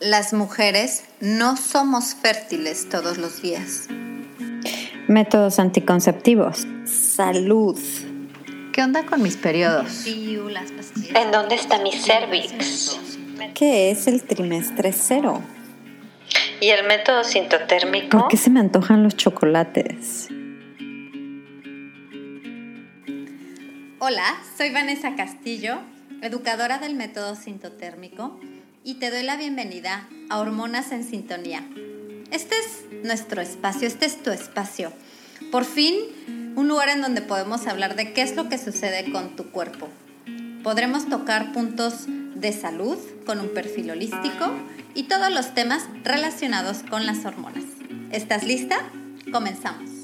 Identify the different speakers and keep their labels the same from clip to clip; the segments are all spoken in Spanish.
Speaker 1: Las mujeres no somos fértiles todos los días.
Speaker 2: Métodos anticonceptivos.
Speaker 1: Salud. ¿Qué onda con mis periodos?
Speaker 3: ¿En dónde está mi cervix?
Speaker 2: ¿Qué es el trimestre cero?
Speaker 3: ¿Y el método sintotérmico?
Speaker 2: ¿Por qué se me antojan los chocolates?
Speaker 1: Hola, soy Vanessa Castillo, educadora del método sintotérmico y te doy la bienvenida a Hormonas en Sintonía. Este es nuestro espacio, este es tu espacio. Por fin, un lugar en donde podemos hablar de qué es lo que sucede con tu cuerpo. Podremos tocar puntos de salud con un perfil holístico y todos los temas relacionados con las hormonas. ¿Estás lista? Comenzamos.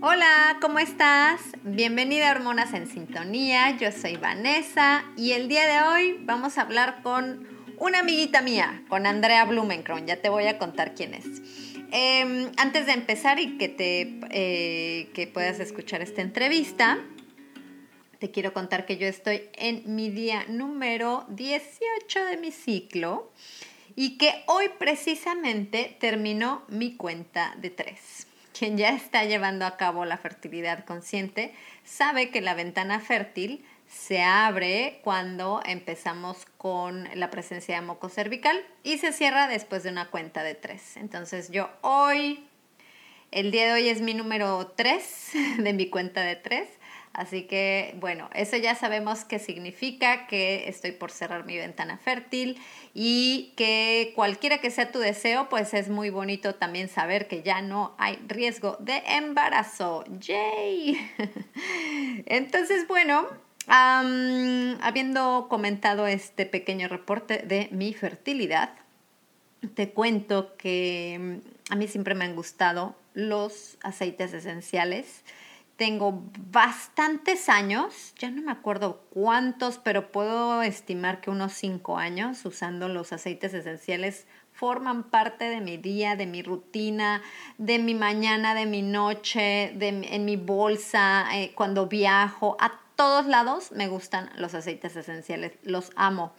Speaker 1: Hola, ¿cómo estás? Bienvenida a Hormonas en Sintonía, yo soy Vanessa y el día de hoy vamos a hablar con una amiguita mía, con Andrea Blumenkron, ya te voy a contar quién es. Em, antes de empezar y que, te, eh, que puedas escuchar esta entrevista, te quiero contar que yo estoy en mi día número 18 de mi ciclo y que hoy precisamente terminó mi cuenta de tres quien ya está llevando a cabo la fertilidad consciente sabe que la ventana fértil se abre cuando empezamos con la presencia de moco cervical y se cierra después de una cuenta de tres. Entonces yo hoy, el día de hoy es mi número tres de mi cuenta de tres Así que, bueno, eso ya sabemos qué significa, que estoy por cerrar mi ventana fértil y que cualquiera que sea tu deseo, pues es muy bonito también saber que ya no hay riesgo de embarazo. ¡Yay! Entonces, bueno, habiendo comentado este pequeño reporte de mi fertilidad, te cuento que mm, a mí siempre me han gustado los aceites esenciales tengo bastantes años, ya no me acuerdo cuántos, pero puedo estimar que unos cinco años usando los aceites esenciales forman parte de mi día, de mi rutina, de mi mañana, de mi noche, de, en mi bolsa, eh, cuando viajo, a todos lados me gustan los aceites esenciales, los amo.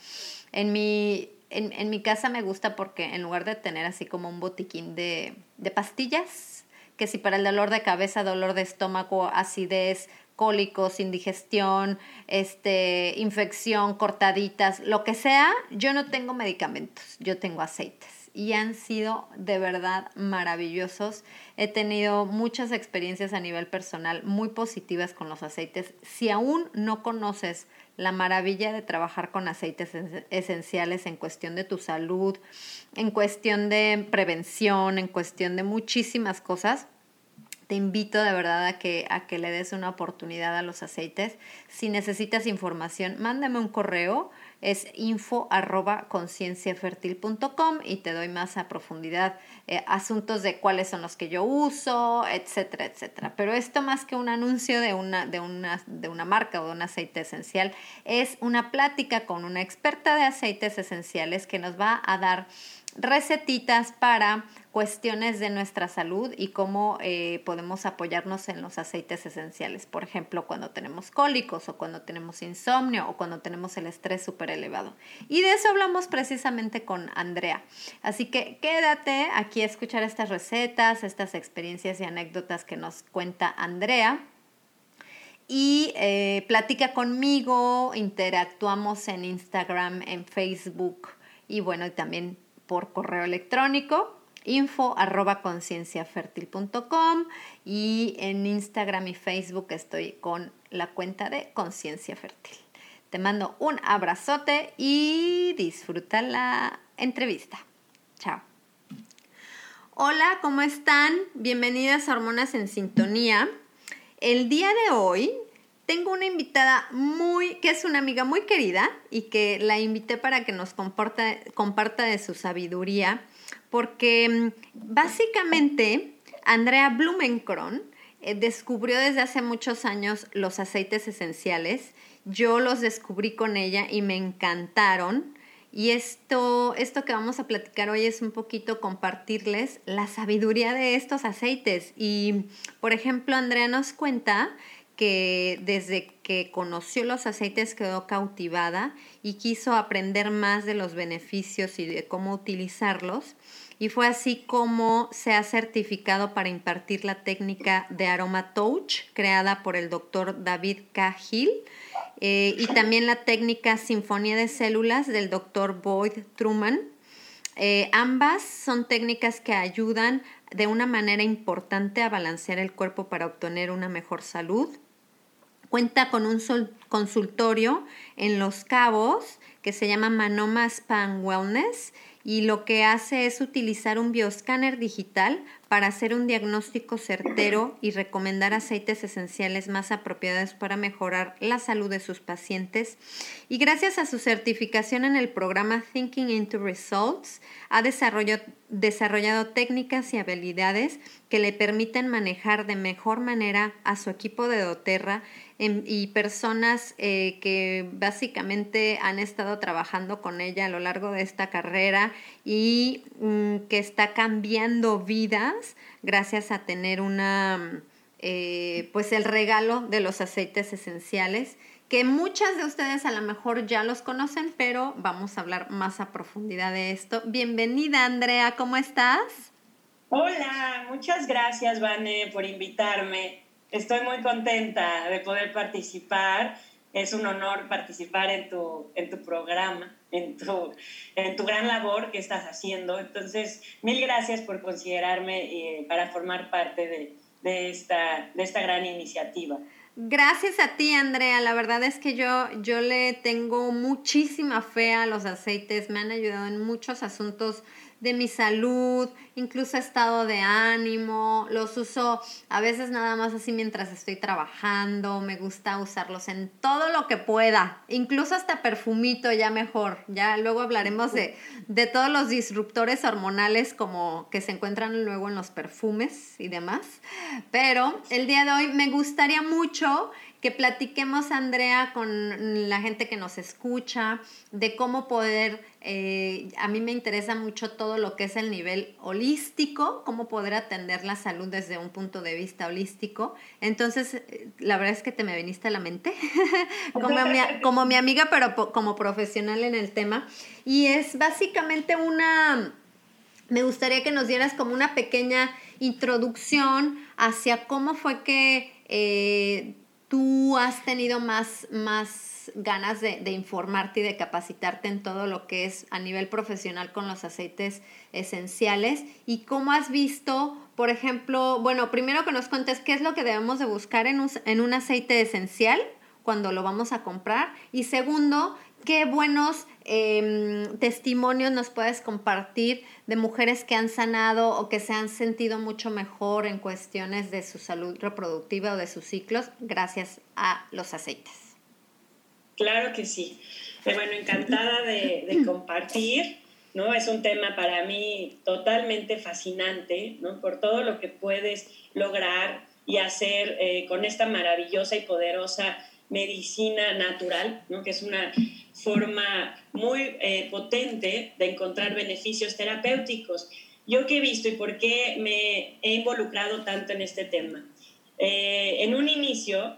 Speaker 1: En mi, en, mi casa me gusta porque en lugar de tener así como un botiquín de, de pastillas, que si para el dolor de cabeza, dolor de estómago, acidez, cólicos, indigestión, este, infección, cortaditas, lo que sea, yo no tengo medicamentos, yo tengo aceites y han sido de verdad maravillosos. He tenido muchas experiencias a nivel personal muy positivas con los aceites. Si aún no conoces la maravilla de trabajar con aceites esenciales en cuestión de tu salud, en cuestión de prevención, en cuestión de muchísimas cosas, te invito de verdad a que, a que le des una oportunidad a los aceites. Si necesitas información, mándame un correo, es info y te doy más a profundidad eh, asuntos de cuáles son los que yo uso, etcétera, etcétera. Pero esto más que un anuncio de una, de una, de una marca o de un aceite esencial, es una plática con una experta de aceites esenciales que nos va a dar recetitas para cuestiones de nuestra salud y cómo eh, podemos apoyarnos en los aceites esenciales. Por ejemplo, cuando tenemos cólicos o cuando tenemos insomnio o cuando tenemos el estrés súper elevado. Y de eso hablamos precisamente con Andrea. Así que quédate aquí a escuchar estas recetas, estas experiencias y anécdotas que nos cuenta Andrea y eh, platica conmigo, interactuamos en Instagram, en Facebook y bueno, también por correo electrónico info arroba y en Instagram y Facebook estoy con la cuenta de Conciencia Fértil. Te mando un abrazote y disfruta la entrevista. Chao. Hola, ¿cómo están? Bienvenidas a Hormonas en Sintonía. El día de hoy tengo una invitada muy, que es una amiga muy querida y que la invité para que nos comparta, de su sabiduría, porque mm, básicamente Andrea Blumenkron eh, descubrió desde hace muchos años los aceites esenciales. Yo los descubrí con ella y me encantaron. Y esto, esto que vamos a platicar hoy es un poquito compartirles la sabiduría de estos aceites. Y, por ejemplo, Andrea nos cuenta que desde que conoció los aceites quedó cautivada y quiso aprender más de los beneficios y de cómo utilizarlos. Y fue así como se ha certificado para impartir la técnica de Aroma Touch, creada por el doctor David K. Hill, eh, y también la técnica Sinfonía de Células del doctor Boyd Truman. Eh, ambas son técnicas que ayudan de una manera importante a balancear el cuerpo para obtener una mejor salud. Cuenta con un consultorio en Los Cabos que se llama Manoma Span Wellness y lo que hace es utilizar un bioscáner digital para hacer un diagnóstico certero y recomendar aceites esenciales más apropiados para mejorar la salud de sus pacientes. Y gracias a su certificación en el programa Thinking into Results, ha desarrollado, desarrollado técnicas y habilidades que le permiten manejar de mejor manera a su equipo de doTERRA y personas eh, que básicamente han estado trabajando con ella a lo largo de esta carrera y mm, que está cambiando vidas gracias a tener una eh, pues el regalo de los aceites esenciales que muchas de ustedes a lo mejor ya los conocen, pero vamos a hablar más a profundidad de esto. Bienvenida, Andrea, ¿cómo estás?
Speaker 4: Hola, muchas gracias, Vane, por invitarme. Estoy muy contenta de poder participar. Es un honor participar en tu, en tu programa, en tu, en tu gran labor que estás haciendo. Entonces, mil gracias por considerarme eh, para formar parte de, de, esta, de esta gran iniciativa.
Speaker 1: Gracias a ti, Andrea. La verdad es que yo, yo le tengo muchísima fe a los aceites. Me han ayudado en muchos asuntos de mi salud, incluso estado de ánimo, los uso a veces nada más así mientras estoy trabajando, me gusta usarlos en todo lo que pueda, incluso hasta perfumito ya mejor, ya luego hablaremos de, de todos los disruptores hormonales como que se encuentran luego en los perfumes y demás, pero el día de hoy me gustaría mucho que platiquemos, Andrea, con la gente que nos escucha, de cómo poder, eh, a mí me interesa mucho todo lo que es el nivel holístico, cómo poder atender la salud desde un punto de vista holístico. Entonces, eh, la verdad es que te me viniste a la mente, como, mi, como mi amiga, pero como profesional en el tema. Y es básicamente una, me gustaría que nos dieras como una pequeña introducción hacia cómo fue que... Eh, tú has tenido más, más ganas de, informarte y de capacitarte en todo lo que es a nivel profesional con los aceites esenciales y cómo has visto, por ejemplo, bueno, primero que nos cuentes qué es lo que debemos de buscar en un, en un aceite esencial cuando lo vamos a comprar y segundo, qué buenos em, testimonios nos puedes compartir de mujeres que han sanado o que se han sentido mucho mejor en cuestiones de su salud reproductiva o de sus ciclos gracias a los aceites.
Speaker 4: Claro que sí. Eh, bueno, encantada de, compartir. ¿no? Es un tema para mí totalmente fascinante, ¿no? Por todo lo que puedes lograr y hacer eh, con esta maravillosa y poderosa medicina natural, ¿no? que es una forma muy eh, potente de encontrar beneficios terapéuticos. Yo qué he visto y por qué me he involucrado tanto en este tema. Eh, en un inicio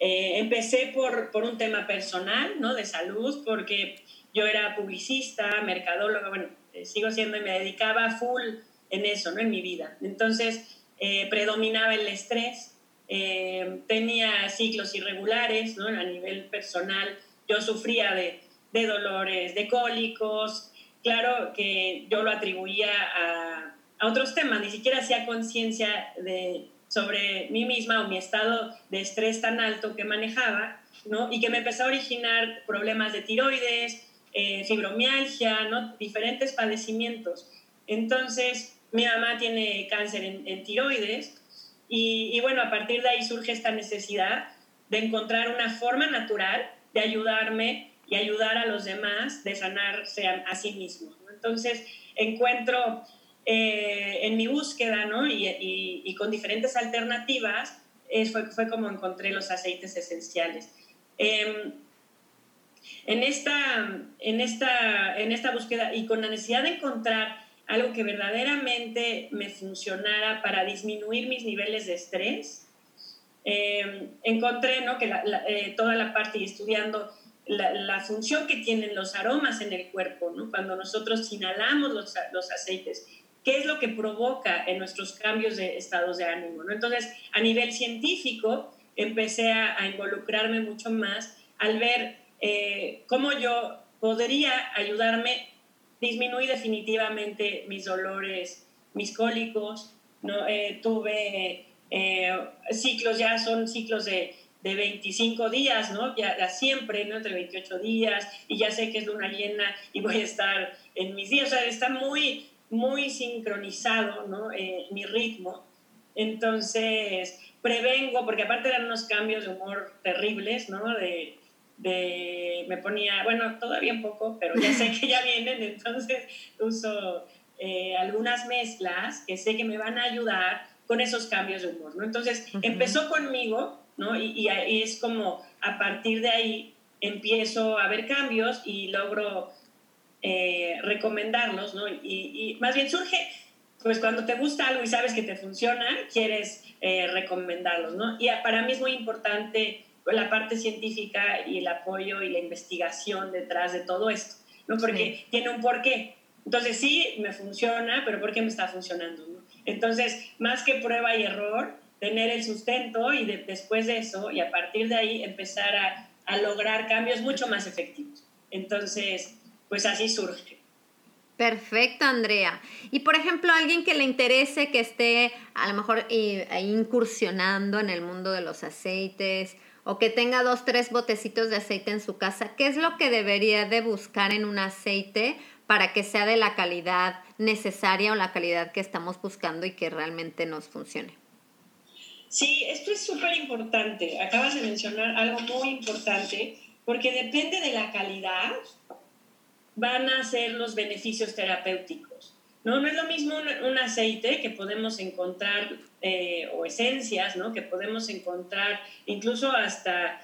Speaker 4: eh, empecé por, por, un tema personal, ¿no? de salud, porque yo era publicista, mercadóloga, bueno, sigo siendo y me dedicaba full en eso, ¿no? en mi vida. Entonces, predominaba el estrés, eh, tenía ciclos irregulares ¿no? a nivel personal. Yo sufría de, de, dolores, de cólicos. Claro que yo lo atribuía a, a otros temas, ni siquiera hacía conciencia de, sobre mí misma o mi estado de estrés tan alto que manejaba, ¿no? Y que me empezó a originar problemas de tiroides, eh, fibromialgia, ¿no? Diferentes padecimientos. Entonces, mi mamá tiene cáncer en, en tiroides y, bueno, a partir de ahí surge esta necesidad de encontrar una forma natural de ayudarme y ayudar a los demás de sanarse a, sí mismos. Entonces, encuentro eh, en mi búsqueda ¿no? y, y, con diferentes alternativas, fue, fue, como encontré los aceites esenciales. Em, en, esta, en, esta, en esta búsqueda y con la necesidad de encontrar algo que verdaderamente me funcionara para disminuir mis niveles de estrés, eh, encontré ¿no? que eh, toda la parte y estudiando la, función que tienen los aromas en el cuerpo, ¿no? cuando nosotros inhalamos los, los, aceites, qué es lo que provoca en nuestros cambios de estados de ánimo. ¿no? Entonces, a nivel científico, empecé a, involucrarme mucho más al ver eh, cómo yo podría ayudarme, disminuir definitivamente mis dolores, mis cólicos, ¿no? Eh, tuve eh, ciclos, ya son ciclos de, de 25 días, ¿no? Ya, siempre. Entre 28 días, y ya sé que es luna llena y voy a estar en mis días, o sea, está muy, muy sincronizado, ¿no? Eh, mi ritmo. Entonces, prevengo, porque aparte eran unos cambios de humor terribles, ¿no? De, de, me ponía, bueno, todavía un poco, pero ya sé que ya vienen, entonces uso eh, algunas mezclas que sé que me van a ayudar con esos cambios de humor, ¿no? Entonces, empezó conmigo, ¿no? Y, y, es como a partir de ahí empiezo a ver cambios y logro eh, recomendarlos, ¿no? Y, y, más bien surge, pues cuando te gusta algo y sabes que te funciona, quieres eh, recomendarlos, ¿no? Y para mí es muy importante la parte científica y el apoyo y la investigación detrás de todo esto, ¿no? Porque tiene un porqué. Entonces sí, me funciona, pero ¿por qué me está funcionando? Entonces, más que prueba y error, tener el sustento y después de eso, y a partir de ahí, empezar a, a lograr cambios mucho más efectivos. Entonces, pues así surge.
Speaker 1: Perfecto, Andrea. Y por ejemplo, alguien que le interese, que esté a lo mejor eh, incursionando en el mundo de los aceites o que tenga dos, tres botecitos de aceite en su casa, ¿qué es lo que debería de buscar en un aceite para que sea de la calidad necesaria o la calidad que estamos buscando y que realmente nos funcione?
Speaker 4: Sí, esto es súper importante. Acabas de mencionar algo muy importante porque depende de la calidad van a ser los beneficios terapéuticos. No, no es lo mismo un, aceite que podemos encontrar eh, o esencias, ¿no? que podemos encontrar incluso hasta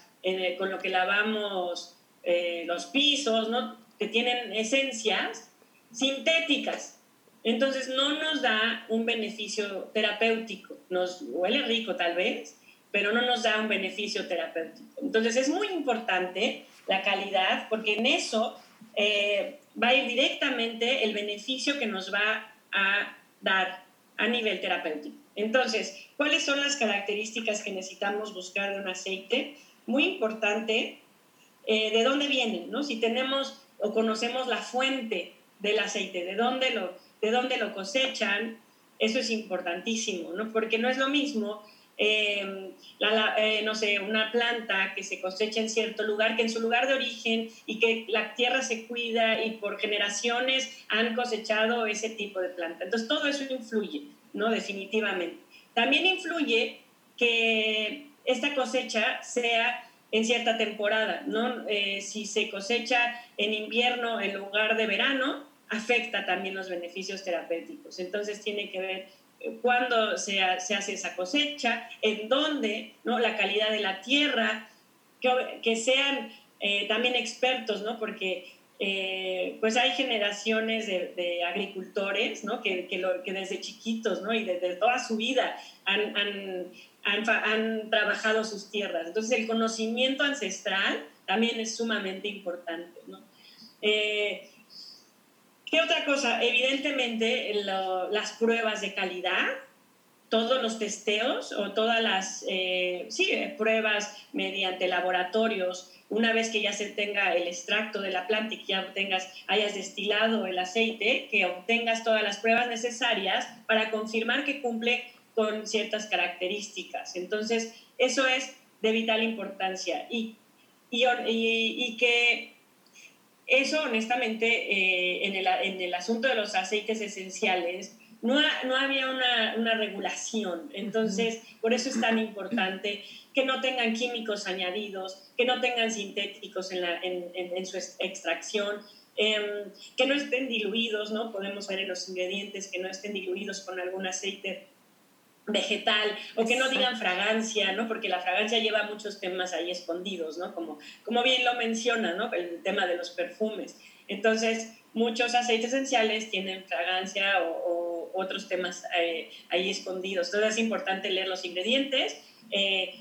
Speaker 4: con lo que lavamos eh, los pisos, ¿no? que tienen esencias sintéticas. Entonces no nos da un beneficio terapéutico. Nos huele rico tal vez, pero no nos da un beneficio terapéutico. Entonces es muy importante la calidad porque en eso eh, va a ir directamente el beneficio que nos va a dar a nivel terapéutico. Entonces, ¿cuáles son las características que necesitamos buscar de un aceite? Muy importante, eh, ¿de dónde vienen? ¿no? Si tenemos o conocemos la fuente del aceite, de dónde lo, de dónde lo cosechan, eso es importantísimo, ¿no? porque no es lo mismo Em, eh, no sé, una planta que se cosecha en cierto lugar, que en su lugar de origen y que la tierra se cuida y por generaciones han cosechado ese tipo de planta. Entonces todo eso influye, ¿no? Definitivamente. También influye que esta cosecha sea en cierta temporada, ¿no? Eh, si se cosecha en invierno en lugar de verano, afecta también los beneficios terapéuticos. Entonces tiene que ver cuándo se, se, hace esa cosecha, en dónde, ¿no? la calidad de la tierra, que, que sean eh, también expertos, ¿no? porque eh, pues hay generaciones de, agricultores ¿no? que, desde chiquitos y desde toda su vida han, trabajado sus tierras. Entonces el conocimiento ancestral también es sumamente importante. Eh, ¿Qué otra cosa? Evidentemente, las pruebas de calidad, todos los testeos o todas las eh, sí, pruebas mediante laboratorios, una vez que ya se tenga el extracto de la planta y que ya tengas, hayas destilado el aceite, que obtengas todas las pruebas necesarias para confirmar que cumple con ciertas características. Entonces, eso es de vital importancia y, y, y que eso, honestamente, eh, en, el, en, el, asunto de los aceites esenciales, no, no había una, una, regulación. Entonces, por eso es tan importante que no tengan químicos añadidos, que no tengan sintéticos en, la, en, en su extracción, em, que no estén diluidos, ¿no? Podemos ver en los ingredientes que no estén diluidos con algún aceite vegetal o que no digan fragancia, ¿no? Porque la fragancia lleva muchos temas ahí escondidos, ¿no? Como, como bien lo menciona, ¿no? El tema de los perfumes. Entonces, muchos aceites esenciales tienen fragancia o, otros temas eh, ahí escondidos. Entonces, es importante leer los ingredientes. Eh,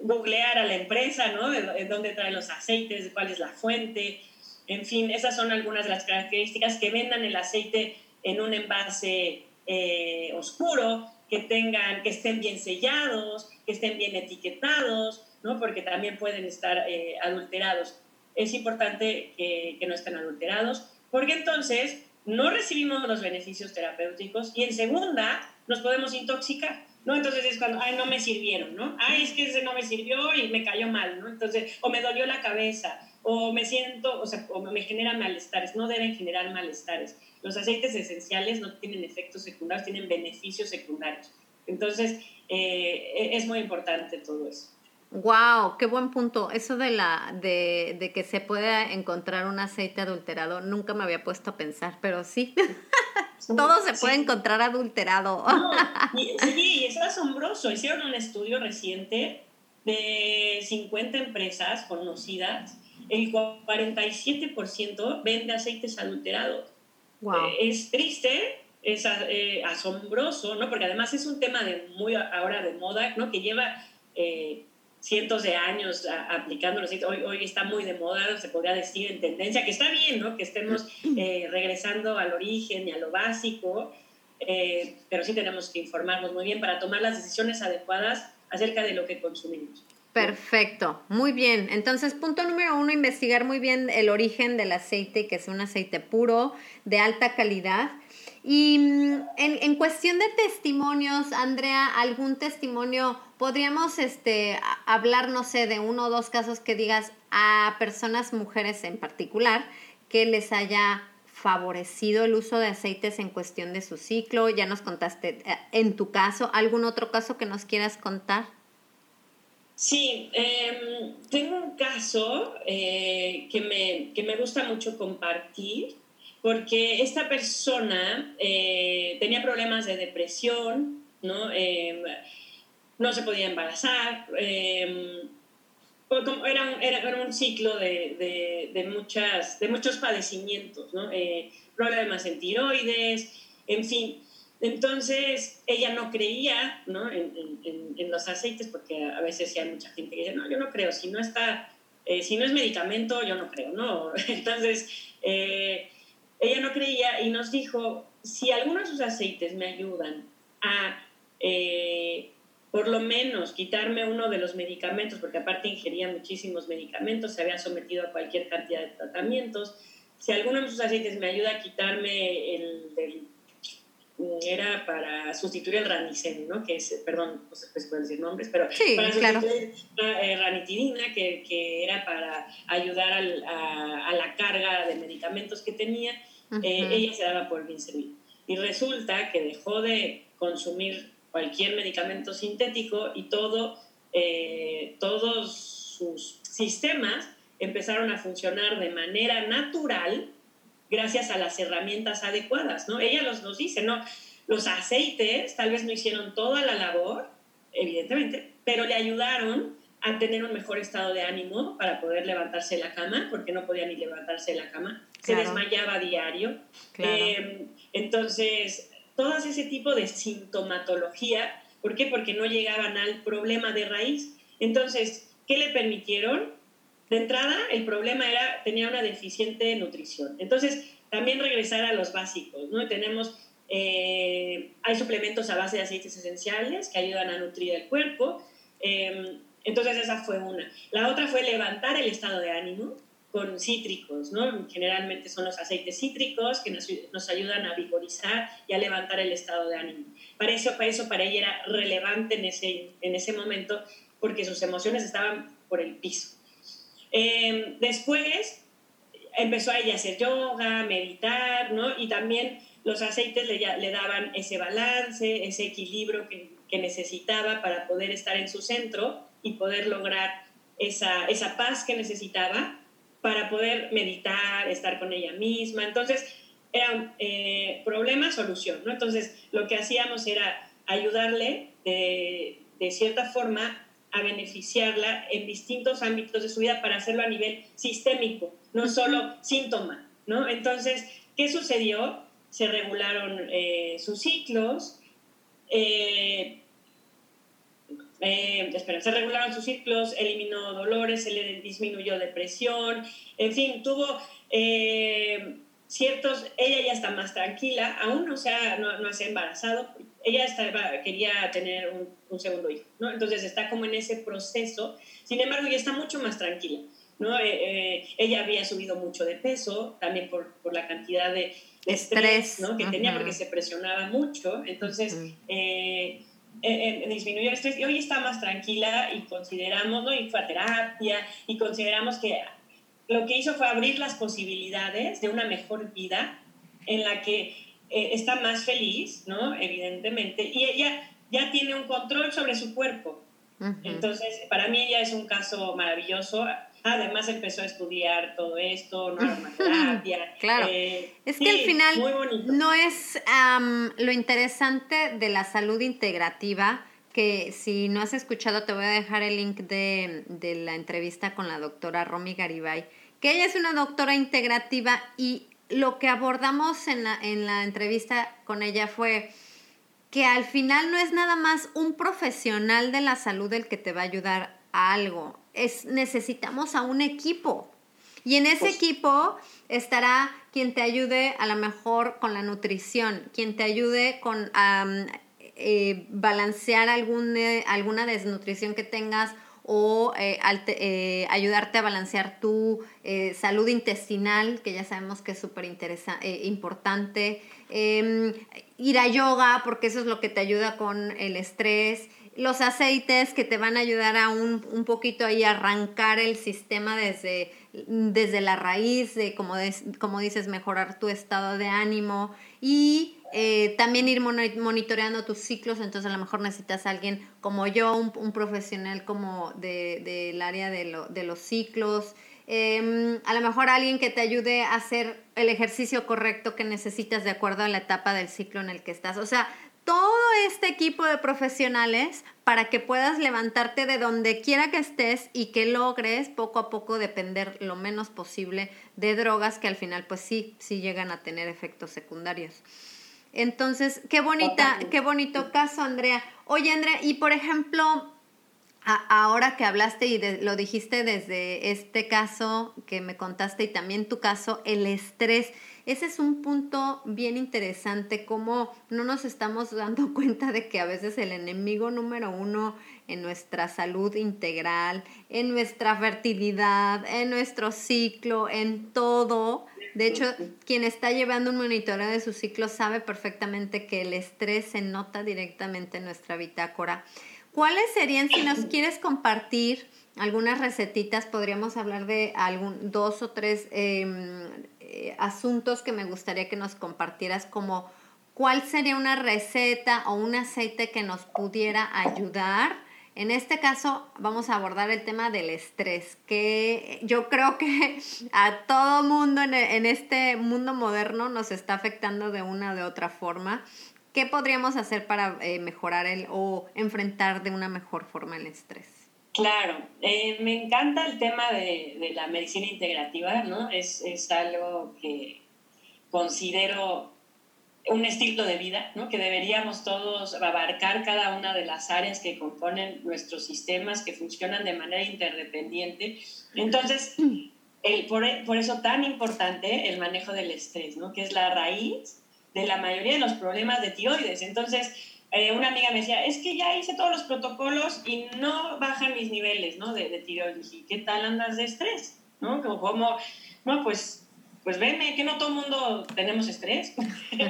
Speaker 4: googlear a la empresa, ¿no? De, dónde traen los aceites, cuál es la fuente. En fin, esas son algunas de las características que vendan el aceite en un envase eh, oscuro, que tengan, que estén bien sellados, que estén bien etiquetados, ¿no? Porque también pueden estar eh, adulterados. Es importante que no estén adulterados, porque entonces no recibimos los beneficios terapéuticos y en segunda nos podemos intoxicar. ¿No? Entonces es cuando, ay, no me sirvieron, ¿no? Ay, es que no me sirvió y me cayó mal, ¿no? Entonces, o me dolió la cabeza, o me siento, o sea, o me generan malestares, no deben generar malestares. Los aceites esenciales no tienen efectos secundarios, tienen beneficios secundarios. Entonces, eh, e, es muy importante todo eso.
Speaker 1: Wow, qué buen punto. Eso de la de, de, que se pueda encontrar un aceite adulterado, nunca me había puesto a pensar, pero sí. Todo se puede encontrar adulterado.
Speaker 4: sí, es asombroso. Hicieron un estudio reciente de 50 empresas conocidas. El 47% vende aceites adulterados. Wow. Eh, es triste, es eh, asombroso, ¿no? Porque además es un tema de muy ahora de moda, ¿no? Que lleva eh, cientos de años aplicándolo. Hoy, hoy está muy de moda, se podría decir, en tendencia, que está bien, ¿no? Que estemos eh, regresando al origen y a lo básico, eh, pero sí tenemos que informarnos muy bien para tomar las decisiones adecuadas acerca de lo que consumimos.
Speaker 1: Perfecto, muy bien. Entonces, punto número uno, investigar muy bien el origen del aceite, que es un aceite puro, de alta calidad. Y mm, en, en cuestión de testimonios, Andrea, ¿algún testimonio podríamos este, hablar, no sé, de uno o dos casos que digas a personas, mujeres en particular, que les haya favorecido el uso de aceites en cuestión de su ciclo. Ya nos contaste eh, en tu caso, ¿algún otro caso que nos quieras contar?
Speaker 4: Sí, em, tengo un caso eh, que, me, que, me, gusta mucho compartir porque esta persona eh, tenía problemas de depresión, ¿no? Em, no se podía embarazar. Em, era, era, un ciclo de, muchas, de muchos padecimientos, ¿no? Eh, problemas en tiroides, en fin. Entonces, ella no creía ¿no? En, en, los aceites, porque a veces sí hay mucha gente que dice, no, yo no creo, si no está, eh, si no es medicamento, yo no creo, ¿no? Entonces, eh, ella no creía y nos dijo, si algunos de sus aceites me ayudan a por lo menos quitarme uno de los medicamentos, porque aparte ingería muchísimos medicamentos, se había sometido a cualquier cantidad de tratamientos. Si alguno de sus aceites me ayuda a quitarme el del era para sustituir el ranicen, ¿no? Que es, perdón, no sé si puedo decir nombres, pero para sustituir la eh, ranitidina, que, que, era para ayudar al, a, la carga de medicamentos que tenía, eh, ella se daba por servido. Y resulta que dejó de consumir cualquier medicamento sintético y todo, eh, todos sus sistemas empezaron a funcionar de manera natural gracias a las herramientas adecuadas, ¿no? Ella los, nos dice, ¿no? Los aceites tal vez no hicieron toda la labor, evidentemente, pero le ayudaron a tener un mejor estado de ánimo para poder levantarse de la cama, porque no podía ni levantarse de la cama, se desmayaba a diario. Eh, entonces, todas ese tipo de sintomatología. ¿Por qué? Porque no llegaban al problema de raíz. Entonces, ¿qué le permitieron? De entrada, el problema era, tenía una deficiente nutrición. Entonces, también regresar a los básicos, ¿no? Tenemos, eh, hay suplementos a base de aceites esenciales que ayudan a nutrir el cuerpo. Em, entonces, esa fue una. La otra fue levantar el estado de ánimo con cítricos, ¿no? Generalmente son los aceites cítricos que nos, nos, ayudan a vigorizar y a levantar el estado de ánimo. Para eso, para eso, para ella era relevante en ese, en ese momento porque sus emociones estaban por el piso. Em, después empezó a ella hacer yoga, meditar, ¿no? Y también los aceites le, le daban ese balance, ese equilibrio que, que necesitaba para poder estar en su centro y poder lograr esa, esa paz que necesitaba para poder meditar, estar con ella misma. Entonces, era eh, problema, solución, ¿no? Entonces, lo que hacíamos era ayudarle de, de cierta forma a beneficiarla en distintos ámbitos de su vida para hacerlo a nivel sistémico, no solo síntoma, ¿no? Entonces, ¿qué sucedió? Se regularon eh, sus ciclos, eh, eh, espera, se regularon sus ciclos, eliminó dolores, se le disminuyó depresión, en fin, tuvo eh, ciertos, ella ya está más tranquila, aún no se ha, no, no se ha embarazado, ella estaba, quería tener un, segundo hijo, ¿no? Entonces está como en ese proceso, sin embargo ya está mucho más tranquila, ¿no? Eh, eh, ella había subido mucho de peso, también por, por la cantidad de, estrés, ¿no? que tenía porque se presionaba mucho, entonces... Eh, disminuyó el estrés y hoy está más tranquila y consideramos, ¿no? Y fue a terapia y consideramos que lo que hizo fue abrir las posibilidades de una mejor vida en la que eh, está más feliz, ¿no? Evidentemente, y ella ya tiene un control sobre su cuerpo. Entonces, para mí ella es un caso maravilloso. Además empezó a estudiar todo esto, aromaterapia.
Speaker 1: claro. Eh, es que al final no es lo interesante de la salud integrativa, que si no has escuchado te voy a dejar el link de, de la entrevista con la doctora Romy Garibay, que ella es una doctora integrativa y lo que abordamos en la, en la entrevista con ella fue que al final no es nada más un profesional de la salud el que te va a ayudar a algo es necesitamos a un equipo. Y en ese pues equipo estará quien te ayude a lo mejor con la nutrición, quien te ayude con eh, balancear alguna desnutrición que tengas o eh, eh, ayudarte a balancear tu salud intestinal, que ya sabemos que es súper importante. Em, ir a yoga, porque eso es lo que te ayuda con el estrés los aceites que te van a ayudar a un, un poquito ahí arrancar el sistema desde, desde la raíz, de como, como dices, mejorar tu estado de ánimo y eh, también ir monitoreando tus ciclos, entonces a lo mejor necesitas a alguien como yo, un, profesional como del de, área de, lo, de, los ciclos, em, a lo mejor alguien que te ayude a hacer el ejercicio correcto que necesitas de acuerdo a la etapa del ciclo en el que estás. O sea, todo este equipo de profesionales para que puedas levantarte de donde quiera que estés y que logres poco a poco depender lo menos posible de drogas que al final pues sí, sí llegan a tener efectos secundarios. Entonces, qué bonita, qué bonito caso, Andrea. Oye, Andrea, y por ejemplo, ahora que hablaste y lo dijiste desde este caso que me contaste y también tu caso, el estrés. Ese es un punto bien interesante, como no nos estamos dando cuenta de que a veces el enemigo número uno en nuestra salud integral, en nuestra fertilidad, en nuestro ciclo, en todo. De hecho, quien está llevando un monitoreo de su ciclo sabe perfectamente que el estrés se nota directamente en nuestra bitácora. ¿Cuáles serían, si nos quieres compartir algunas recetitas, podríamos hablar de algún, dos o tres em, eh, asuntos que me gustaría que nos compartieras como cuál sería una receta o un aceite que nos pudiera ayudar. En este caso vamos a abordar el tema del estrés, que yo creo que a todo mundo en, este mundo moderno nos está afectando de una o de otra forma. ¿Qué podríamos hacer para eh, mejorar el o enfrentar de una mejor forma el estrés?
Speaker 4: Claro, eh, me encanta el tema de, la medicina integrativa, ¿no? Es, es, algo que considero un estilo de vida, ¿no? Que deberíamos todos abarcar cada una de las áreas que componen nuestros sistemas, que funcionan de manera interdependiente. Entonces, el, por, por eso tan importante el manejo del estrés, ¿no? Que es la raíz de la mayoría de los problemas de tiroides. Entonces, eh, una amiga me decía, es que ya hice todos los protocolos y no bajan mis niveles, ¿no? De, de tiroides. ¿Y qué tal andas de estrés? ¿No? Como, como no, pues, pues veme, que no todo el mundo tenemos estrés.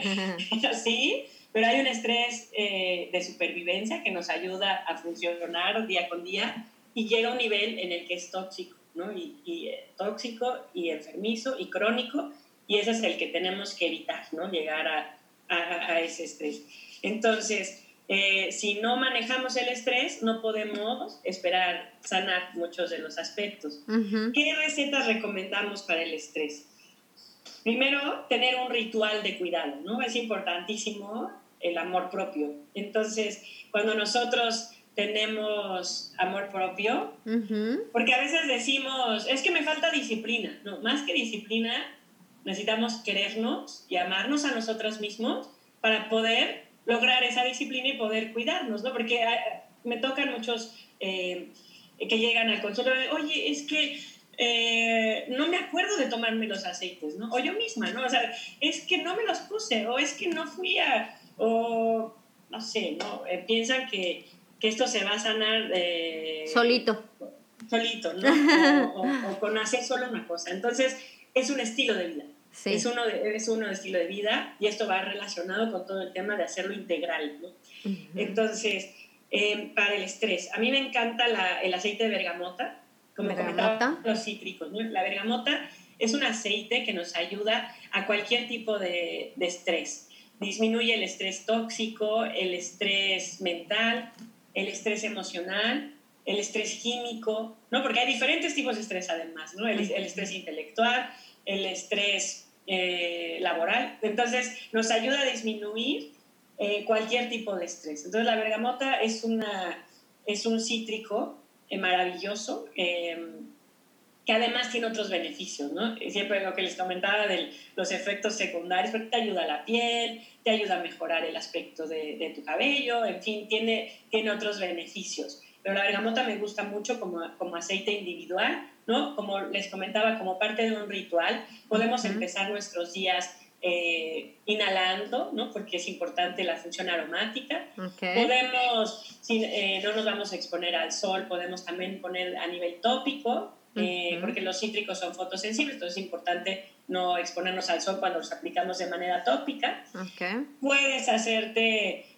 Speaker 4: sí, pero hay un estrés eh, de supervivencia que nos ayuda a funcionar día con día y llega a un nivel en el que es tóxico, ¿no? Y, y eh, tóxico y enfermizo y crónico, y ese es el que tenemos que evitar, ¿no? Llegar a, a, a ese estrés. Entonces, eh, si no manejamos el estrés, no podemos esperar sanar muchos de los aspectos. ¿Qué recetas recomendamos para el estrés? Primero, tener un ritual de cuidado, ¿no? Es importantísimo el amor propio. Entonces, cuando nosotros tenemos amor propio, porque a veces decimos, es que me falta disciplina, no, más que disciplina, necesitamos querernos y amarnos a nosotros mismos para poder lograr esa disciplina y poder cuidarnos, ¿no? Porque me tocan muchos eh, que llegan al consultorio, oye, es que eh, no me acuerdo de tomarme los aceites, ¿no? O yo misma, ¿no? O sea, es que no me los puse, o es que no fui a, o no sé, ¿no? Eh, piensan que, que, esto se va a sanar.
Speaker 1: solito.
Speaker 4: Solito, ¿no? O, con hacer solo una cosa. Entonces, es un estilo de vida. Es, uno de, es uno de estilo de vida y esto va relacionado con todo el tema de hacerlo integral, ¿no? Entonces, eh, para el estrés, a mí me encanta la, el aceite de bergamota como comentaba, los cítricos. La bergamota es un aceite que nos ayuda a cualquier tipo de, de, estrés. Disminuye el estrés tóxico, el estrés mental, el estrés emocional, el estrés químico, ¿no? Porque hay diferentes tipos de estrés además, ¿no? El, el estrés intelectual, el estrés eh, laboral. Entonces, nos ayuda a disminuir eh, cualquier tipo de estrés. Entonces, la bergamota es, una, es un cítrico maravilloso, em, que además tiene otros beneficios, ¿no? Siempre lo que les comentaba de los efectos secundarios, porque te ayuda a la piel, te ayuda a mejorar el aspecto de, de, tu cabello, en fin, tiene, tiene otros beneficios. Pero la bergamota me gusta mucho como, como aceite individual, ¿no? Como les comentaba, como parte de un ritual, podemos empezar nuestros días eh, inhalando, ¿no? porque es importante la función aromática. Podemos, si eh, no nos vamos a exponer al sol, podemos también poner a nivel tópico, eh, porque los cítricos son fotosensibles, entonces es importante no exponernos al sol cuando los aplicamos de manera tópica. Puedes hacerte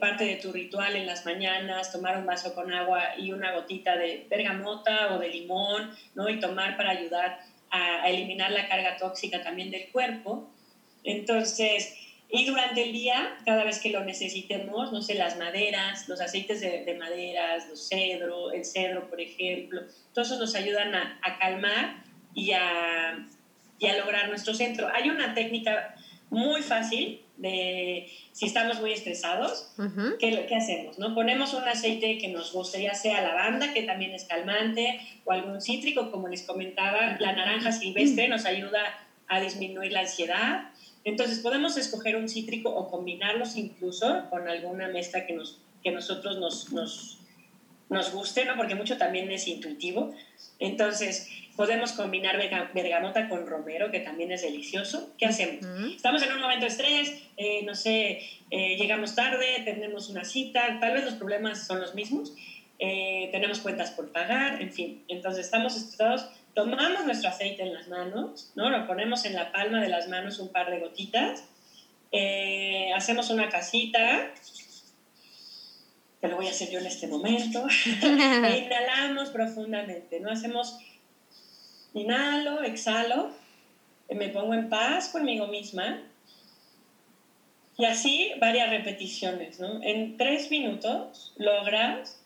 Speaker 4: parte de tu ritual en las mañanas, tomar un vaso con agua y una gotita de bergamota o de limón, ¿no? Y tomar para ayudar a, eliminar la carga tóxica también del cuerpo. Entonces, y durante el día, cada vez que lo necesitemos, no sé, las maderas, los aceites de, maderas, los cedro, el cedro, por ejemplo, todos nos ayudan a, a calmar y a, y a, lograr nuestro centro. Hay una técnica muy fácil de si estamos muy estresados, ¿qué, ¿qué, hacemos? ¿no? Ponemos un aceite que nos guste, ya sea lavanda, que también es calmante, o algún cítrico, como les comentaba, la naranja silvestre nos ayuda a disminuir la ansiedad. Entonces podemos escoger un cítrico o combinarlos incluso con alguna mezcla que, nos, que nosotros nos, nos, nos guste, ¿no? porque mucho también es intuitivo. Entonces, Podemos combinar bergamota con romero, que también es delicioso. ¿Qué hacemos? Estamos en un momento de estrés, eh, no sé, eh, llegamos tarde, tenemos una cita, tal vez los problemas son los mismos, eh, tenemos cuentas por pagar, en fin. Entonces estamos estresados, tomamos nuestro aceite en las manos, ¿no? lo ponemos en la palma de las manos un par de gotitas, hacemos una casita, que lo voy a hacer yo en este momento, e inhalamos profundamente, ¿no? Hacemos Inhalo, exhalo, me pongo en paz conmigo misma. Y así varias repeticiones, ¿no? En tres minutos logras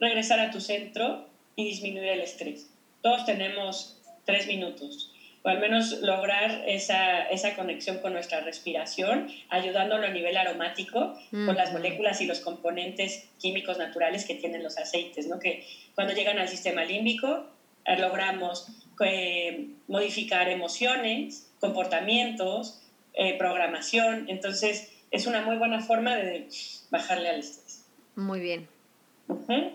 Speaker 4: regresar a tu centro y disminuir el estrés. Todos tenemos tres minutos, o al menos lograr esa, esa conexión con nuestra respiración, ayudándolo a nivel aromático con las moléculas y los componentes químicos naturales que tienen los aceites, ¿no? Que cuando llegan al sistema límbico eh, logramos eh, modificar emociones, comportamientos, eh, programación. Entonces, es una muy buena forma de bajarle al estrés.
Speaker 1: Muy bien.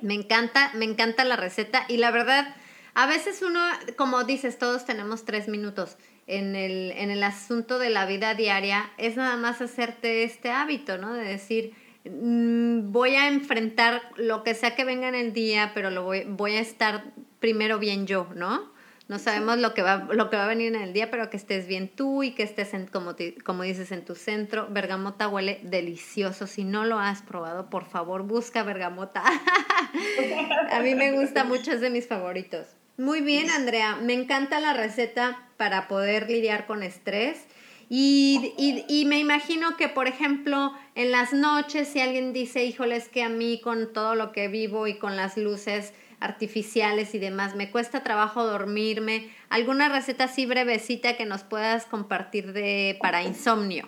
Speaker 1: Me encanta, me encanta la receta y la verdad, a veces uno, como dices, todos tenemos tres minutos. En el, en el asunto de la vida diaria es nada más hacerte este hábito, ¿no? De decir, mm, voy a enfrentar lo que sea que venga en el día, pero lo voy, voy a estar primero bien yo, ¿no? No sabemos lo que va, lo que va a venir en el día, pero que estés bien tú y que estés, en, como, como dices, en tu centro. Bergamota huele delicioso. Si no lo has probado, por favor, busca bergamota. a mí me gusta mucho, es de mis favoritos. Muy bien, Andrea. Me encanta la receta para poder lidiar con estrés. Y, y, y, me imagino que, por ejemplo, en las noches, si alguien dice, híjole, es que a mí con todo lo que vivo y con las luces, artificiales y demás. Me cuesta trabajo dormirme. ¿Alguna receta así brevecita que nos puedas compartir de, para insomnio?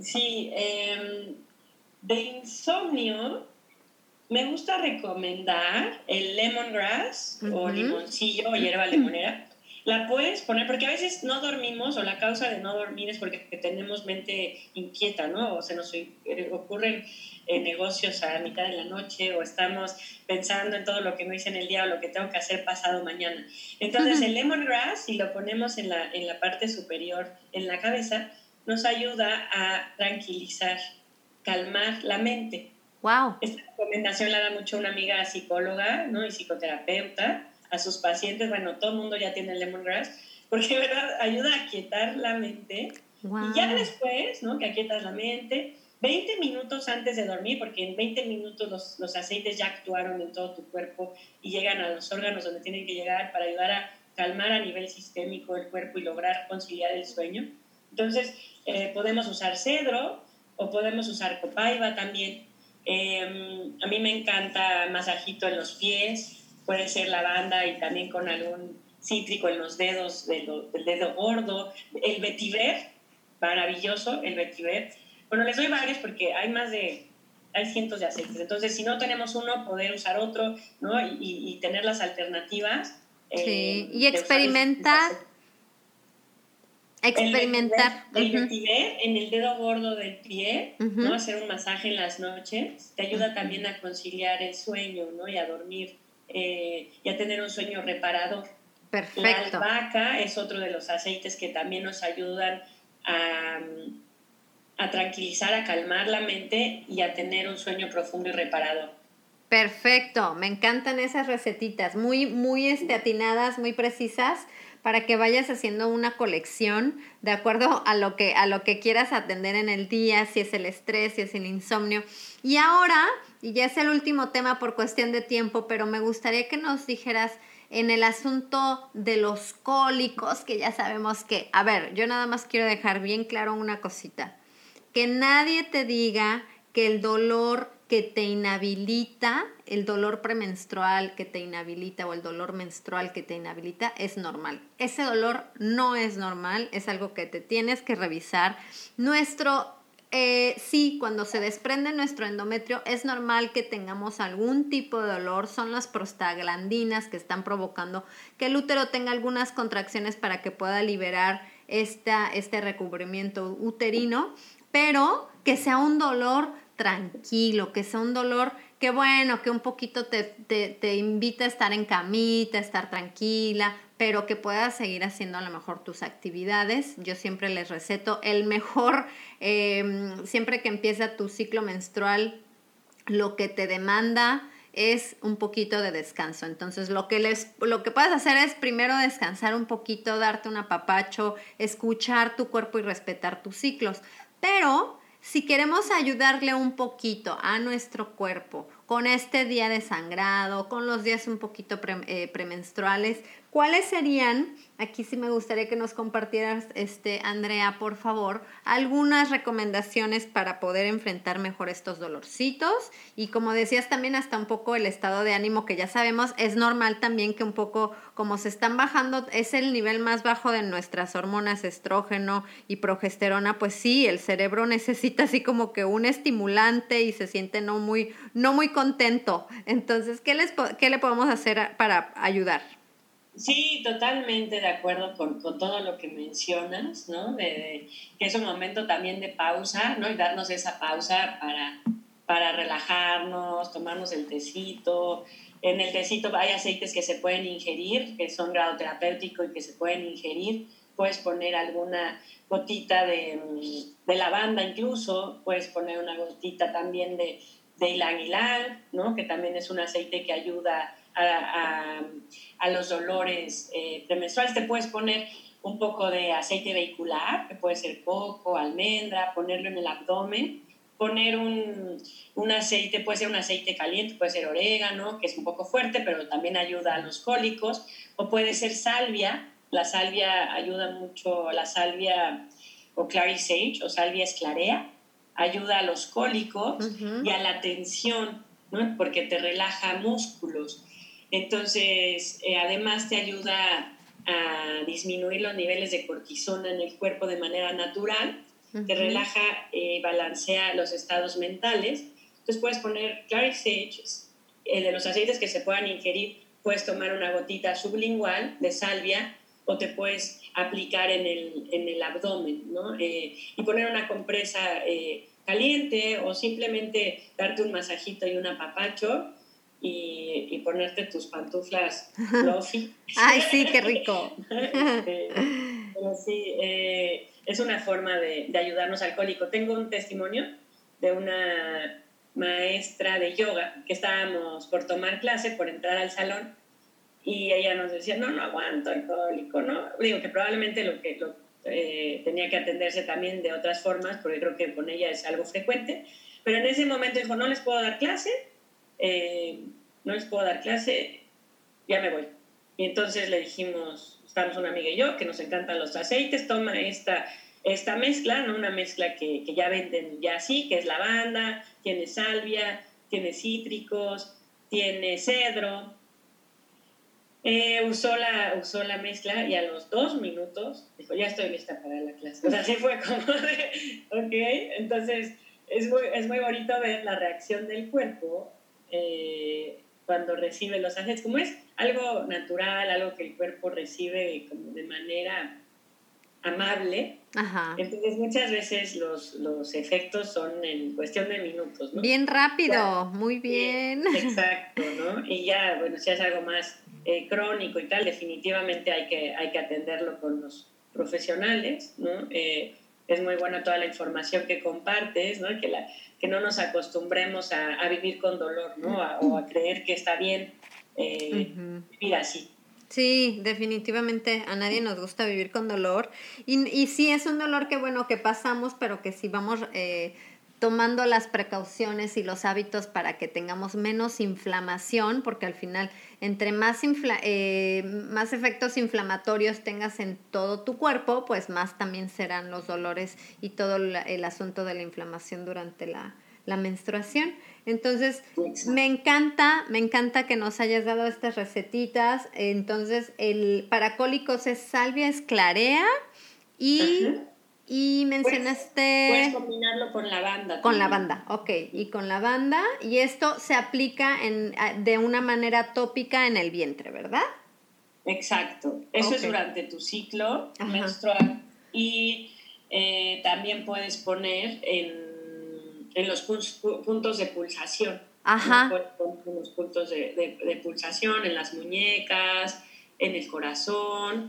Speaker 4: Sí, em, de insomnio me gusta recomendar el lemongrass o limoncillo o hierba limonera. La puedes poner, porque a veces no dormimos o la causa de no dormir es porque tenemos mente inquieta, ¿no? O se nos ocurren eh, negocios a mitad de la noche o estamos pensando en todo lo que no hice en el día o lo que tengo que hacer pasado mañana. Entonces el lemongrass, si lo ponemos en la, en la parte superior, en la cabeza, nos ayuda a tranquilizar, calmar la mente.
Speaker 1: Wow.
Speaker 4: Esta recomendación la da mucho una amiga psicóloga ¿no? y psicoterapeuta a sus pacientes, bueno, todo el mundo ya tiene el lemongrass, porque ¿verdad? ayuda a quietar la mente. Y ya después, ¿no? Que aquietas la mente, 20 minutos antes de dormir, porque en 20 minutos los, los, aceites ya actuaron en todo tu cuerpo y llegan a los órganos donde tienen que llegar para ayudar a calmar a nivel sistémico el cuerpo y lograr conciliar el sueño. Entonces, eh, podemos usar cedro o podemos usar copaiba también. Em, a mí me encanta masajito en los pies, puede ser lavanda y también con algún cítrico en los dedos del, dedo gordo. El vetiver, maravilloso, el vetiver. Bueno, les doy varios porque hay más de, hay cientos de aceites. Entonces, si no tenemos uno, poder usar otro, ¿no? Y, tener las alternativas.
Speaker 1: Eh, sí, y experimentar. Experimentar.
Speaker 4: El vetiver, en el dedo gordo del pie, ¿no? Hacer un masaje en las noches, te ayuda también a conciliar el sueño, ¿no? Y a dormir eh, y a tener un sueño reparador.
Speaker 1: Perfecto.
Speaker 4: La albahaca es otro de los aceites que también nos ayudan a, a tranquilizar, a calmar la mente y a tener un sueño profundo y reparador.
Speaker 1: Perfecto, me encantan esas recetitas, muy, muy este, atinadas, muy precisas para que vayas haciendo una colección de acuerdo a lo que a lo que quieras atender en el día, si es el estrés, si es el insomnio. Y ahora, y ya es el último tema por cuestión de tiempo, pero me gustaría que nos dijeras en el asunto de los cólicos, que ya sabemos que, a ver, yo nada más quiero dejar bien claro una cosita, que nadie te diga que el dolor que te inhabilita, el dolor premenstrual que te inhabilita o el dolor menstrual que te inhabilita es normal. Ese dolor no es normal, es algo que te tienes que revisar. Nuestro, eh, sí, cuando se desprende nuestro endometrio es normal que tengamos algún tipo de dolor, son las prostaglandinas que están provocando que el útero tenga algunas contracciones para que pueda liberar esta, este recubrimiento uterino, pero que sea un dolor tranquilo, que sea un dolor que bueno, que un poquito te, te, invita a estar en camita, a estar tranquila, pero que puedas seguir haciendo a lo mejor tus actividades. Yo siempre les receto el mejor, em, siempre que empieza tu ciclo menstrual, lo que te demanda es un poquito de descanso. Entonces, lo que les lo que puedes hacer es primero descansar un poquito, darte un apapacho, escuchar tu cuerpo y respetar tus ciclos. Pero si queremos ayudarle un poquito a nuestro cuerpo con este día de sangrado, con los días un poquito eh, premenstruales, ¿cuáles serían Aquí sí me gustaría que nos compartieras, este, Andrea, por favor, algunas recomendaciones para poder enfrentar mejor estos dolorcitos. Y como decías también hasta un poco el estado de ánimo que ya sabemos, es normal también que un poco como se están bajando, es el nivel más bajo de nuestras hormonas estrógeno y progesterona, pues sí, el cerebro necesita así como que un estimulante y se siente no muy, no muy contento. Entonces, ¿qué, les, qué le podemos hacer para ayudar?
Speaker 4: Sí, totalmente de acuerdo con, todo lo que mencionas, ¿no? De, que es un momento también de pausa, ¿no? Y darnos esa pausa para, para relajarnos, tomarnos el tecito. En el tecito hay aceites que se pueden ingerir, que son grado terapéutico y que se pueden ingerir. Puedes poner alguna gotita de, de lavanda incluso, puedes poner una gotita también de, de ylang ¿no? Que también es un aceite que ayuda a, a, los dolores eh, premenstruales. Te puedes poner un poco de aceite vehicular, que puede ser coco, almendra, ponerlo en el abdomen, poner un, un, aceite, puede ser un aceite caliente, puede ser orégano, que es un poco fuerte, pero también ayuda a los cólicos, o puede ser salvia, la salvia ayuda mucho, la salvia o clary sage o salvia esclarea, ayuda a los cólicos y a la tensión, ¿no? porque te relaja músculos. Entonces, eh, además te ayuda a disminuir los niveles de cortisona en el cuerpo de manera natural, te relaja, eh, balancea los estados mentales. Entonces puedes poner Clary Sage, eh, de los aceites que se puedan ingerir, puedes tomar una gotita sublingual de salvia o te puedes aplicar en el, en el abdomen, ¿no? Eh, y poner una compresa eh, caliente o simplemente darte un masajito y un apapacho y, y ponerte tus pantuflas fluffy.
Speaker 1: Ay, sí, qué rico.
Speaker 4: Este, pero sí, eh, es una forma de, de ayudarnos alcohólico. Tengo un testimonio de una maestra de yoga que estábamos por tomar clase, por entrar al salón y ella nos decía, no, no aguanto alcohólico, ¿no? Digo que probablemente lo que lo, eh, tenía que atenderse también de otras formas, porque creo que con ella es algo frecuente, pero en ese momento dijo, no les puedo dar clase, eh, no les puedo dar clase, ya me voy. Y entonces le dijimos, estamos una amiga y yo, que nos encantan los aceites, toma esta, esta mezcla, ¿no? Una mezcla que, que ya venden ya así, que es lavanda, tiene salvia, tiene cítricos, tiene cedro, eh, usó, la, usó la mezcla y a los dos minutos dijo, ya estoy lista para la clase. O sea, así fue como de, ok, entonces es muy, es muy bonito ver la reacción del cuerpo eh, cuando recibe los ángeles, como es algo natural, algo que el cuerpo recibe como de manera amable.
Speaker 1: Ajá.
Speaker 4: Entonces muchas veces los, los efectos son en cuestión de minutos, ¿no?
Speaker 1: Bien rápido, muy bien.
Speaker 4: Exacto, ¿no? Y ya, bueno, si es algo más eh, crónico y tal, definitivamente hay que, hay que atenderlo con los profesionales, ¿no? Eh, es muy buena toda la información que compartes, ¿no? Que, la, que no nos acostumbremos a, a vivir con dolor, ¿no? A- o a creer que está bien eh, vivir así.
Speaker 1: Sí, definitivamente a nadie nos gusta vivir con dolor. Y, y sí, es un dolor que, bueno, que pasamos, pero que si vamos eh, tomando las precauciones y los hábitos para que tengamos menos inflamación, porque al final, entre más, infla- eh, más efectos inflamatorios tengas en todo tu cuerpo, pues más también serán los dolores y todo la- el asunto de la inflamación durante la, la menstruación. Entonces,
Speaker 4: Exacto.
Speaker 1: me encanta, me encanta que nos hayas dado estas recetitas. Entonces, el para cólicos es salvia esclarea y,
Speaker 4: Ajá.
Speaker 1: Y mencionaste
Speaker 4: Puedes combinarlo con lavanda.
Speaker 1: con
Speaker 4: también.
Speaker 1: lavanda, ok, y con lavanda. Y esto se aplica en, de una manera tópica en el vientre, ¿verdad?
Speaker 4: Exacto. Eso es durante tu ciclo
Speaker 1: Ajá.
Speaker 4: menstrual. Y eh, también puedes poner en, en los puntos de pulsación.
Speaker 1: Ajá.
Speaker 4: en los puntos de, de- de pulsación, en las muñecas, en el corazón.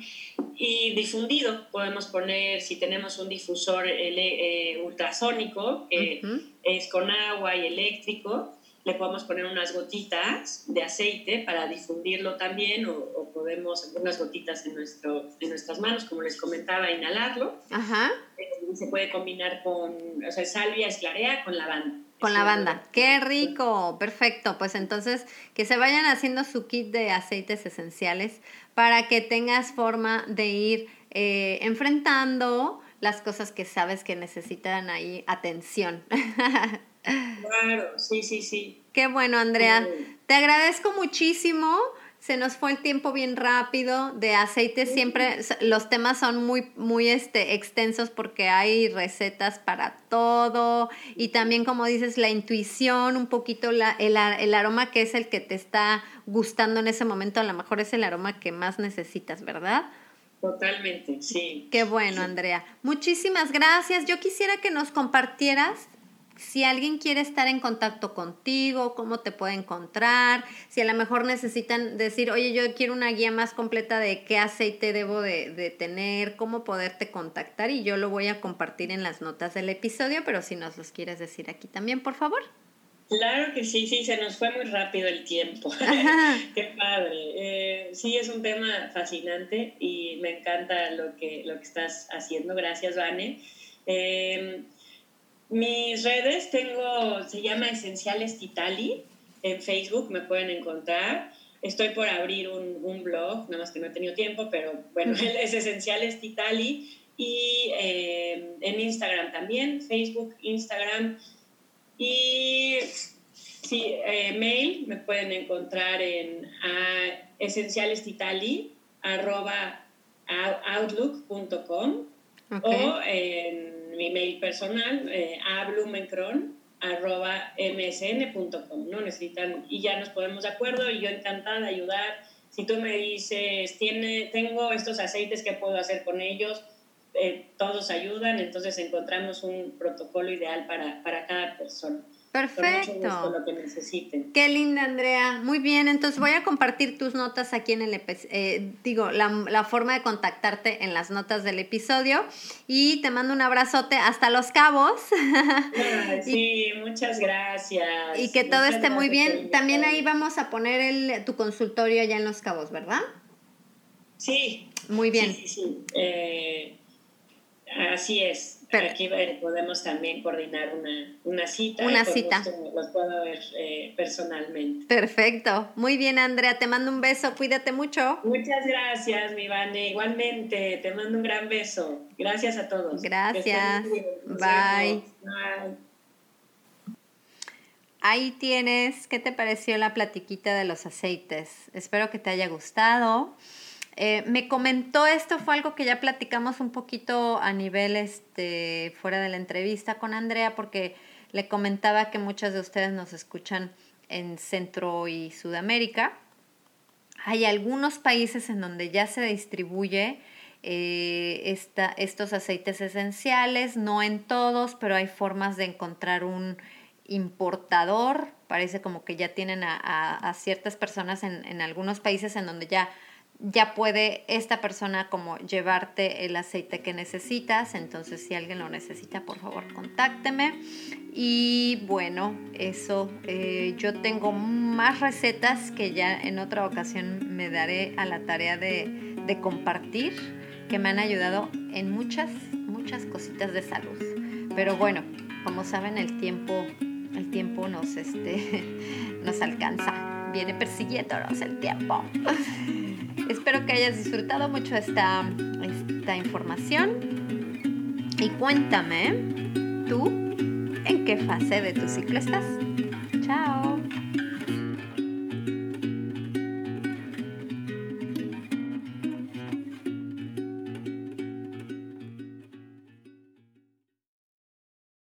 Speaker 4: Y difundido, podemos poner, si tenemos un difusor ele- eh, ultrasónico, que
Speaker 1: Ujú.
Speaker 4: es con agua y eléctrico, le podemos poner unas gotitas de aceite para difundirlo también o, o podemos unas gotitas en, nuestro, en nuestras manos, como les comentaba, inhalarlo.
Speaker 1: Ajá,
Speaker 4: Eh, se puede combinar con, o sea, salvia esclarea con lavanda.
Speaker 1: Con
Speaker 4: Es
Speaker 1: lavanda.
Speaker 4: una-
Speaker 1: Qué rico, perfecto. Pues entonces, que se vayan haciendo su kit de aceites esenciales para que tengas forma de ir eh, enfrentando las cosas que sabes que necesitan ahí atención.
Speaker 4: Claro, sí, sí, sí.
Speaker 1: Qué bueno, Andrea. Te agradezco muchísimo. Se nos fue el tiempo bien rápido. De aceite siempre los temas son muy, muy este, extensos porque hay recetas para todo. Y también, como dices, la intuición, un poquito la, el, el aroma que es el que te está gustando en ese momento, a lo mejor es el aroma que más necesitas, ¿verdad?
Speaker 4: Totalmente, sí.
Speaker 1: Qué bueno, Andrea. Muchísimas gracias. Yo quisiera que nos compartieras si alguien quiere estar en contacto contigo, cómo te puede encontrar, si a lo mejor necesitan decir, oye, yo quiero una guía más completa de qué aceite debo de, de tener, cómo poderte contactar y yo lo voy a compartir en las notas del episodio, pero si nos los quieres decir aquí también, por favor.
Speaker 4: Claro que sí, sí, se nos fue muy rápido el tiempo. Qué padre. Eh, sí, es un tema fascinante y me encanta lo que, lo que estás haciendo. Gracias, Vane. Eh, mis redes tengo, se llama Esenciales Titali. En Facebook me pueden encontrar. Estoy por abrir un, un blog, nada más que no he tenido tiempo, pero bueno, es Esenciales Titali. Y eh, en Instagram también, Facebook, Instagram. Y sí, eh, mail me pueden encontrar en uh, esencialestitali arroba outlook.com
Speaker 1: Ok.
Speaker 4: o en mi mail personal eh, a ¿no? Necesitan, y ya nos ponemos de acuerdo y yo encantada de ayudar Si tú me dices, Tiene, tengo estos aceites que puedo hacer con ellos, eh, todos ayudan, entonces encontramos un protocolo ideal para, para cada persona.
Speaker 1: Perfecto.
Speaker 4: lo que necesiten.
Speaker 1: Qué linda, Andrea. Muy bien, entonces voy a compartir tus notas aquí en el eh, digo, la, la, forma de contactarte en las notas del episodio y te mando un abrazote hasta Los Cabos.
Speaker 4: sí, muchas gracias.
Speaker 1: Y que todo esté muy bien. También ahí vamos a poner el, tu consultorio allá en Los Cabos, ¿verdad?
Speaker 4: Sí.
Speaker 1: Muy bien.
Speaker 4: Sí, sí, sí. Eh, así es. Aquí podemos también coordinar una, una cita.
Speaker 1: Una cita.
Speaker 4: Los puedo ver eh, personalmente.
Speaker 1: Perfecto. Muy bien, Andrea. Te mando un beso. Cuídate mucho.
Speaker 4: Muchas gracias, mi Vane. Igualmente, te mando un gran beso. Gracias a todos.
Speaker 1: Gracias. Bye. Bye. Ahí tienes. ¿Qué te pareció la platiquita de los aceites? Espero que te haya gustado. Eh, me comentó esto, fue algo que ya platicamos un poquito a nivel este, fuera de la entrevista con Andrea, porque le comentaba que muchas de ustedes nos escuchan en Centro y Sudamérica. Hay algunos países en donde ya se distribuye eh, estos aceites esenciales, no en todos, pero hay formas de encontrar un importador. Parece como que ya tienen a, ciertas personas en algunos países en donde ya ya puede esta persona como llevarte el aceite que necesitas. Entonces, si alguien lo necesita, por favor, contácteme. Y bueno, eso, eh, yo tengo más recetas que ya en otra ocasión me daré a la tarea de, compartir, que me han ayudado en muchas, muchas cositas de salud. Pero bueno, como saben, el tiempo, el tiempo nos, este, nos alcanza. Viene persiguiéndonos el tiempo. Espero que hayas disfrutado mucho esta, esta información y cuéntame tú en qué fase de tu ciclo estás. Chao.